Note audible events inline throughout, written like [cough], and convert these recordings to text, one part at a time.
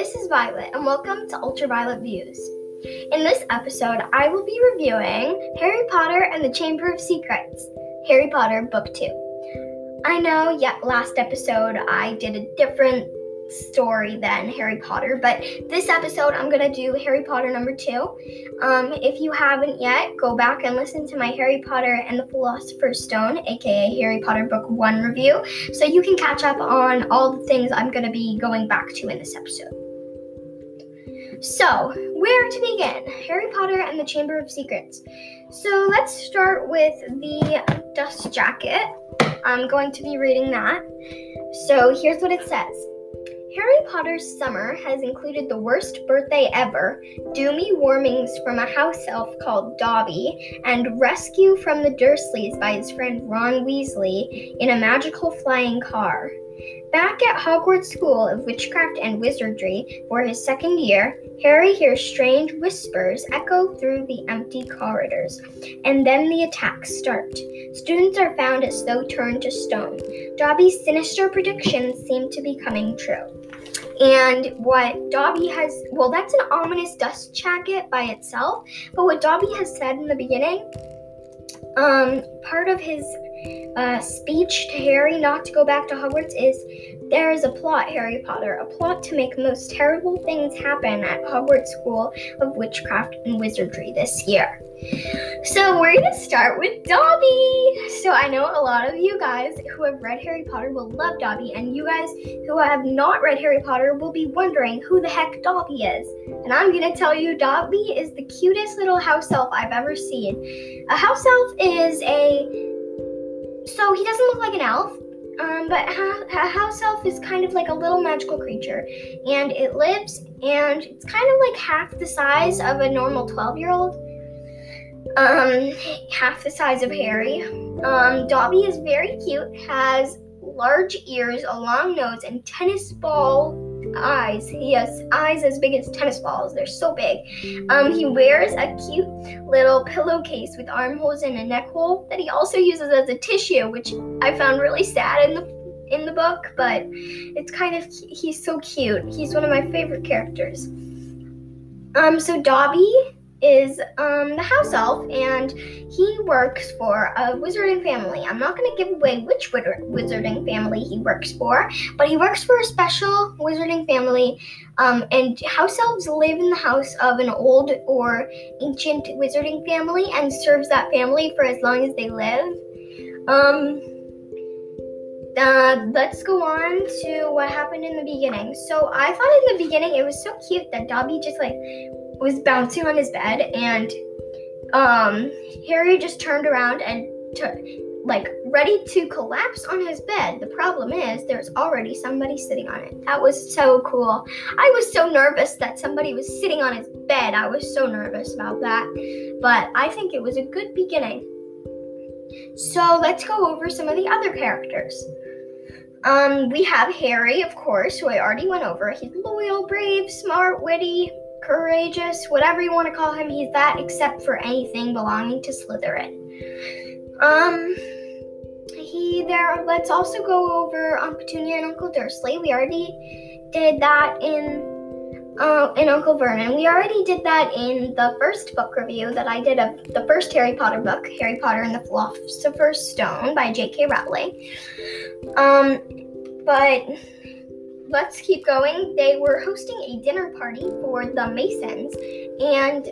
this is Violet, and welcome to Ultraviolet Views. In this episode, I will be reviewing Harry Potter and the Chamber of Secrets, Harry Potter Book 2. I know, yeah, last episode I did a different story than Harry Potter, but this episode I'm gonna do Harry Potter number two. Um, if you haven't yet, go back and listen to my Harry Potter and the Philosopher's Stone, aka Harry Potter Book One review, so you can catch up on all the things I'm gonna be going back to in this episode. So, where to begin? Harry Potter and the Chamber of Secrets. So, let's start with the dust jacket. I'm going to be reading that. So, here's what it says Harry Potter's summer has included the worst birthday ever, doomy warmings from a house elf called Dobby, and rescue from the Dursleys by his friend Ron Weasley in a magical flying car. Back at Hogwarts School of Witchcraft and Wizardry for his second year, Harry hears strange whispers echo through the empty corridors, and then the attacks start. Students are found as though turned to stone. Dobby's sinister predictions seem to be coming true. And what Dobby has, well, that's an ominous dust jacket by itself, but what Dobby has said in the beginning, um, part of his uh, speech to Harry not to go back to Hogwarts is there is a plot, Harry Potter, a plot to make most terrible things happen at Hogwarts School of Witchcraft and Wizardry this year. So we're gonna start with Dobby. So I know a lot of you guys who have read Harry Potter will love Dobby, and you guys who have not read Harry Potter will be wondering who the heck Dobby is. And I'm gonna tell you, Dobby is the cutest little house elf I've ever seen. A house elf is a so he doesn't look like an elf, um, but a house elf is kind of like a little magical creature, and it lives, and it's kind of like half the size of a normal 12 year old, um, half the size of Harry. Um, Dobby is very cute, has large ears, a long nose, and tennis ball eyes. He has eyes as big as tennis balls. They're so big. Um, he wears a cute little pillowcase with armholes and a neck hole that he also uses as a tissue, which I found really sad in the in the book, but it's kind of he's so cute. He's one of my favorite characters. Um, so Dobby is um, the house elf, and he works for a wizarding family. I'm not going to give away which wizarding family he works for, but he works for a special wizarding family. Um, and house elves live in the house of an old or ancient wizarding family and serves that family for as long as they live. Um, uh, let's go on to what happened in the beginning. So I thought in the beginning it was so cute that Dobby just like was bouncing on his bed and um Harry just turned around and t- like ready to collapse on his bed. The problem is there's already somebody sitting on it. That was so cool. I was so nervous that somebody was sitting on his bed. I was so nervous about that. But I think it was a good beginning. So let's go over some of the other characters. Um, we have Harry, of course, who I already went over. He's loyal, brave, smart, witty, courageous, whatever you want to call him, he's that except for anything belonging to Slytherin. Um, he there. Let's also go over Aunt Petunia and Uncle Dursley. We already did that in uh, in Uncle Vernon. We already did that in the first book review that I did of the first Harry Potter book, Harry Potter and the Philosopher's Stone by J.K. Rowling. Um, but let's keep going. They were hosting a dinner party for the Masons, and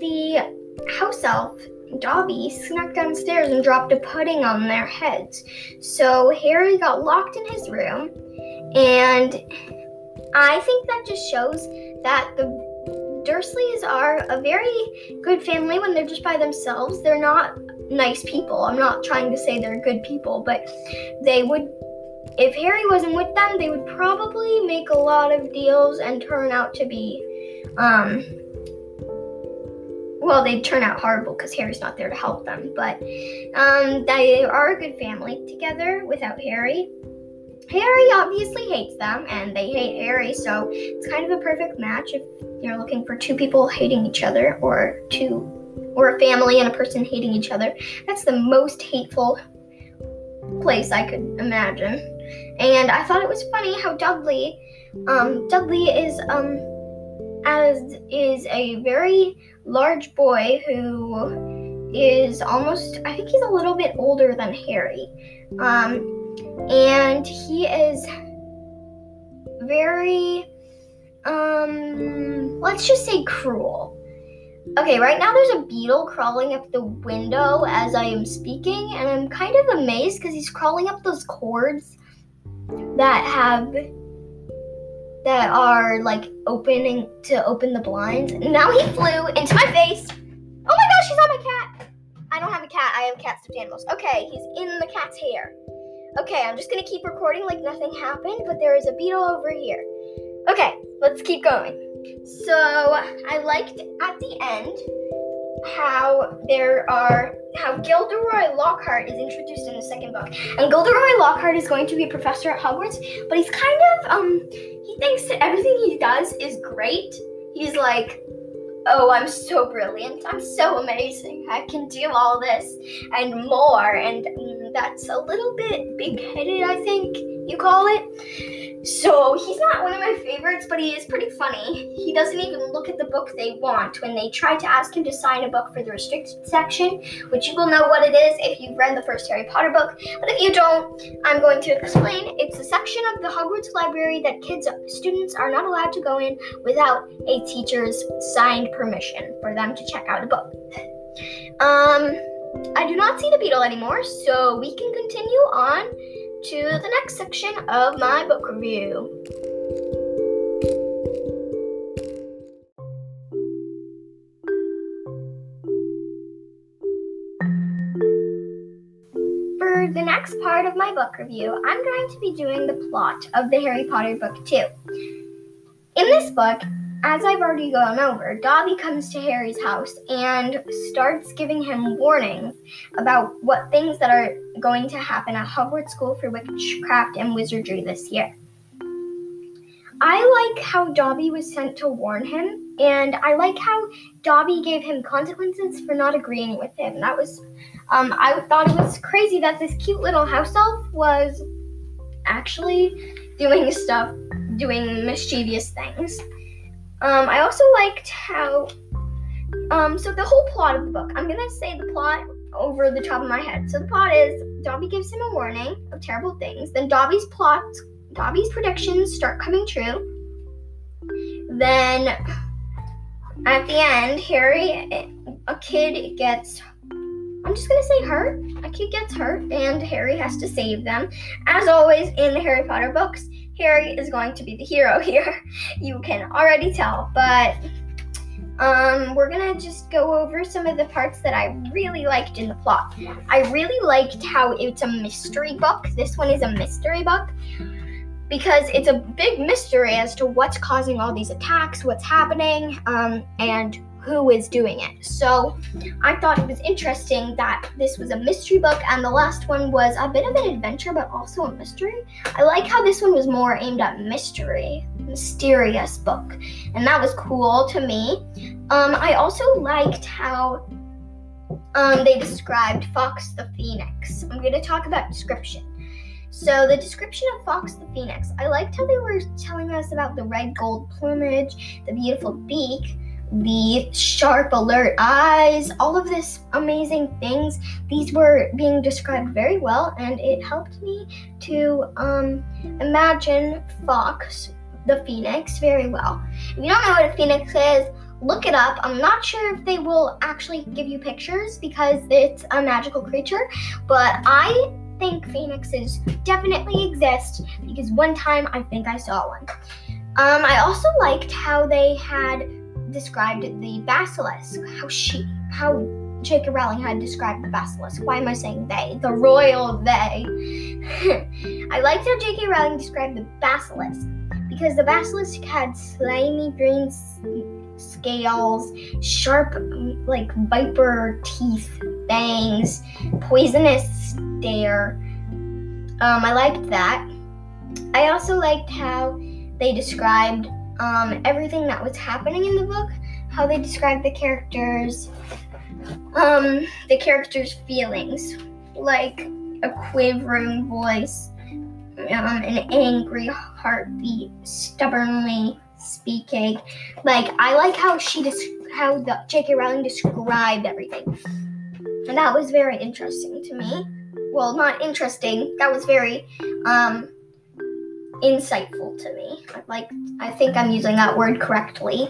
the house elf Dobby snuck downstairs and dropped a pudding on their heads. So Harry got locked in his room, and I think that just shows that the Dursleys are a very good family when they're just by themselves. They're not nice people. I'm not trying to say they're good people, but they would if Harry wasn't with them, they would probably make a lot of deals and turn out to be, um, well, they'd turn out horrible because Harry's not there to help them. But um, they are a good family together without Harry. Harry obviously hates them, and they hate Harry, so it's kind of a perfect match if you're looking for two people hating each other, or two, or a family and a person hating each other. That's the most hateful place I could imagine. And I thought it was funny how Dudley Um, Dudley is um as is a very large boy who is almost I think he's a little bit older than Harry. Um, and he is very um let's just say cruel. Okay, right now there's a beetle crawling up the window as I am speaking, and I'm kind of amazed because he's crawling up those cords that have that are like opening to open the blinds. Now he flew into my face. Oh my gosh, he's on my cat. I don't have a cat. I have cat stuffed animals. Okay, he's in the cat's hair. Okay, I'm just gonna keep recording like nothing happened, but there is a beetle over here. Okay, let's keep going. So I liked at the end how there are how Gilderoy Lockhart is introduced in the second book. And Gilderoy Lockhart is going to be a professor at Hogwarts, but he's kind of um he thinks that everything he does is great. He's like, "Oh, I'm so brilliant. I'm so amazing. I can do all this and more." And mm, that's a little bit big-headed, I think you call it. So he's not one of my favorites, but he is pretty funny. He doesn't even look at the book they want when they try to ask him to sign a book for the restricted section, which you will know what it is if you've read the first Harry Potter book. But if you don't, I'm going to explain. It's a section of the Hogwarts library that kids, students are not allowed to go in without a teacher's signed permission for them to check out a book. Um, I do not see the beetle anymore, so we can continue on to the next section of my book review. For the next part of my book review, I'm going to be doing the plot of the Harry Potter book 2. In this book, as I've already gone over, Dobby comes to Harry's house and starts giving him warnings about what things that are going to happen at Hogwarts School for Witchcraft and Wizardry this year. I like how Dobby was sent to warn him, and I like how Dobby gave him consequences for not agreeing with him. That was, um, I thought it was crazy that this cute little house elf was actually doing stuff, doing mischievous things. Um, I also liked how, um, so the whole plot of the book, I'm gonna say the plot over the top of my head. So the plot is Dobby gives him a warning of terrible things. Then Dobby's plot, Dobby's predictions start coming true. Then at the end, Harry, a kid gets, I'm just gonna say hurt. A kid gets hurt, and Harry has to save them. As always in the Harry Potter books, Harry is going to be the hero [laughs] here. You can already tell, but um, we're gonna just go over some of the parts that I really liked in the plot. I really liked how it's a mystery book. This one is a mystery book because it's a big mystery as to what's causing all these attacks, what's happening, um, and who is doing it. So I thought it was interesting that this was a mystery book and the last one was a bit of an adventure but also a mystery. I like how this one was more aimed at mystery, mysterious book, and that was cool to me. Um, I also liked how um, they described Fawkes the Phoenix. I'm going to talk about description. So, the description of Fawkes the Phoenix, I liked how they were telling us about the red gold plumage, the beautiful beak, the sharp, alert eyes, all of this amazing things. These were being described very well, and it helped me to um, imagine Fawkes, the phoenix, very well. If you don't know what a phoenix is, look it up. I'm not sure if they will actually give you pictures because it's a magical creature, but I think phoenixes definitely exist because one time I think I saw one. Um, I also liked how they had described the basilisk, how she, how J.K. Rowling had described the basilisk. Why am I saying they? The royal they. [laughs] I liked how J.K. Rowling described the basilisk because the basilisk had slimy green scales, sharp, like viper teeth, fangs, poisonous stare. Um, I liked that. I also liked how they described um, everything that was happening in the book, how they described the characters, um, the characters' feelings, like a quivering voice. um, an angry heartbeat, stubbornly speaking. Like I like how she des- how the J.K. Rowling described everything, and that was very interesting to me. Well, not interesting. That was very um, insightful to me. Like I think I'm using that word correctly.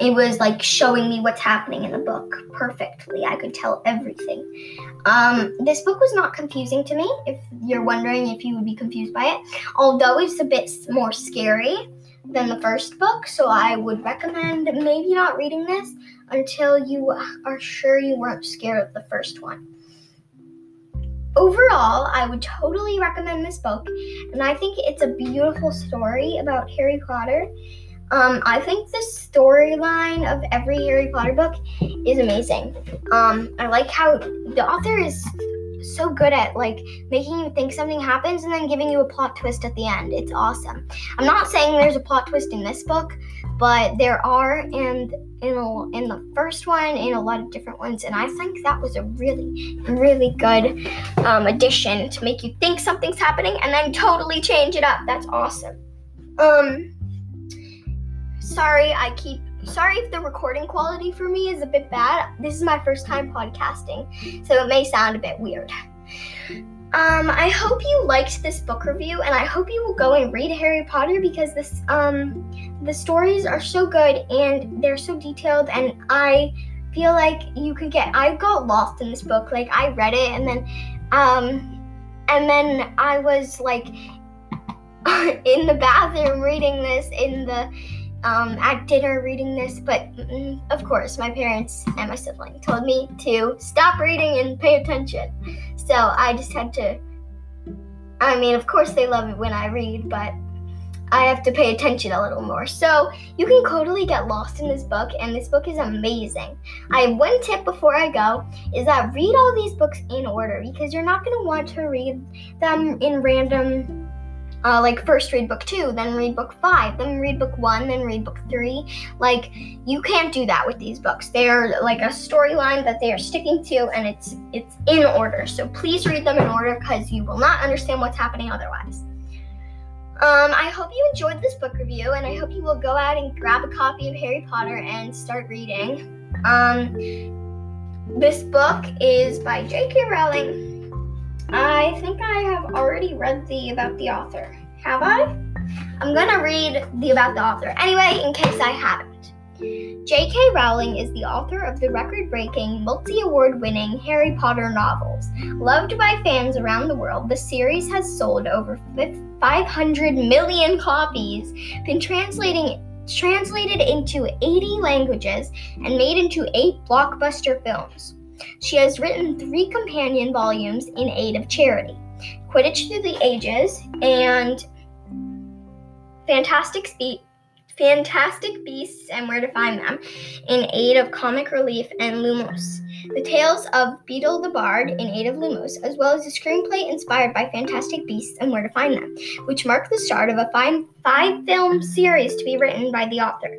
It was like showing me what's happening in the book perfectly. I could tell everything. Um, this book was not confusing to me. If you're wondering if you would be confused by it, although it's a bit more scary than the first book, so I would recommend maybe not reading this until you are sure you weren't scared of the first one. Overall, I would totally recommend this book, and I think it's a beautiful story about Harry Potter. Um, I think the storyline of every Harry Potter book is amazing. Um, I like how the author is so good at like making you think something happens and then giving you a plot twist at the end. It's awesome. I'm not saying there's a plot twist in this book, but there are and in a, in the first one in a lot of different ones and I think that was a really really good um, addition to make you think something's happening and then totally change it up. That's awesome. Um sorry I keep sorry if the recording quality for me is a bit bad. This is my first time podcasting, so it may sound a bit weird. Um, I hope you liked this book review, and I hope you will go and read Harry Potter because this um the stories are so good and they're so detailed, and I feel like you could get. I got lost in this book. Like I read it, and then um, and then I was like [laughs] in the bathroom reading this in the um, at dinner reading this, but of course, my parents and my sibling told me to stop reading and pay attention. So I just had to. I mean, of course, they love it when I read, but I have to pay attention a little more. So you can totally get lost in this book, and this book is amazing. I have one tip before I go is that read all these books in order because you're not going to want to read them in random uh, like first read book two, then read book five, then read book one, then read book three. Like you can't do that with these books. They are like a storyline that they are sticking to, and it's it's in order. So please read them in order because you will not understand what's happening otherwise. Um, I hope you enjoyed this book review, and I hope you will go out and grab a copy of Harry Potter and start reading. Um, this book is by J.K. Rowling. I think I have already read the about the author. Have I? I'm gonna read the about the author anyway, in case I haven't. J.K. Rowling is the author of the record breaking, multi award winning Harry Potter novels. Loved by fans around the world, the series has sold over 500 million copies, been translating, translated into 80 languages, and made into eight blockbuster films. She has written three companion volumes in aid of charity Quidditch Through the Ages and Fantastic. Fantastic Beasts and Where to Find Them in aid of Comic Relief and Lumos. The Tales of Beetle the Bard and aid of Lumos, as well as a screenplay inspired by Fantastic Beasts and Where to Find Them, which mark the start of a five, five film series to be written by the author.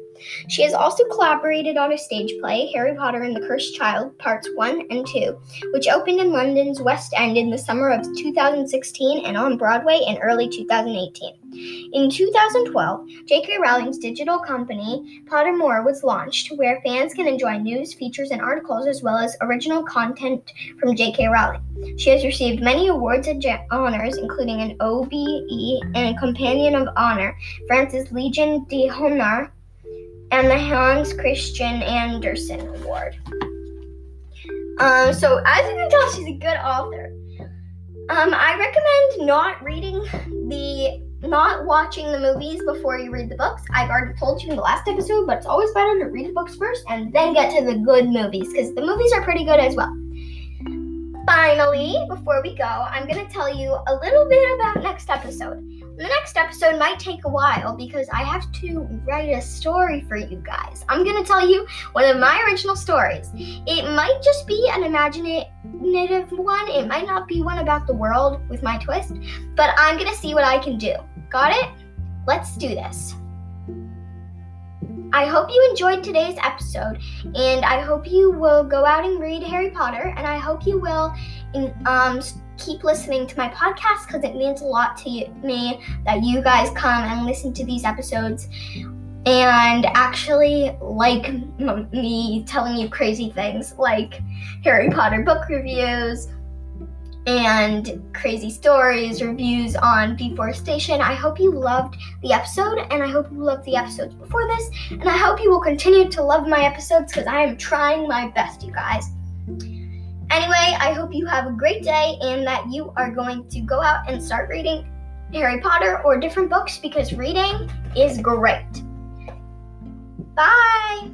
She has also collaborated on a stage play, Harry Potter and the Cursed Child, Parts 1 and 2, which opened in London's West End in the summer of 2016 and on Broadway in early 2018. In 2012, J.K. Rowling's digital company, Pottermore, was launched, where fans can enjoy news, features, and articles as well as original content from J.K. Rowling. She has received many awards and honors, including an OBE and a Companion of Honor, France's Legion d'Honneur, and the Hans Christian Andersen Award. Um, so as you can tell, she's a good author. Um, I recommend not reading the not watching the movies before you read the books. I've already told you in the last episode, but it's always better to read the books first and then get to the good movies because the movies are pretty good as well. Finally, before we go, I'm going to tell you a little bit about next episode. The next episode might take a while because I have to write a story for you guys. I'm going to tell you one of my original stories. It might just be an imaginative one, it might not be one about the world with my twist, but I'm going to see what I can do. Got it? Let's do this. I hope you enjoyed today's episode, and I hope you will go out and read Harry Potter, and I hope you will um, keep listening to my podcast because it means a lot to you, me that you guys come and listen to these episodes and actually like m- me telling you crazy things like Harry Potter book reviews and crazy stories, reviews on deforestation. I hope you loved the episode, and I hope you loved the episodes before this, and I hope you will continue to love my episodes because I am trying my best, you guys. Anyway, I hope you have a great day and that you are going to go out and start reading Harry Potter or different books because reading is great. Bye!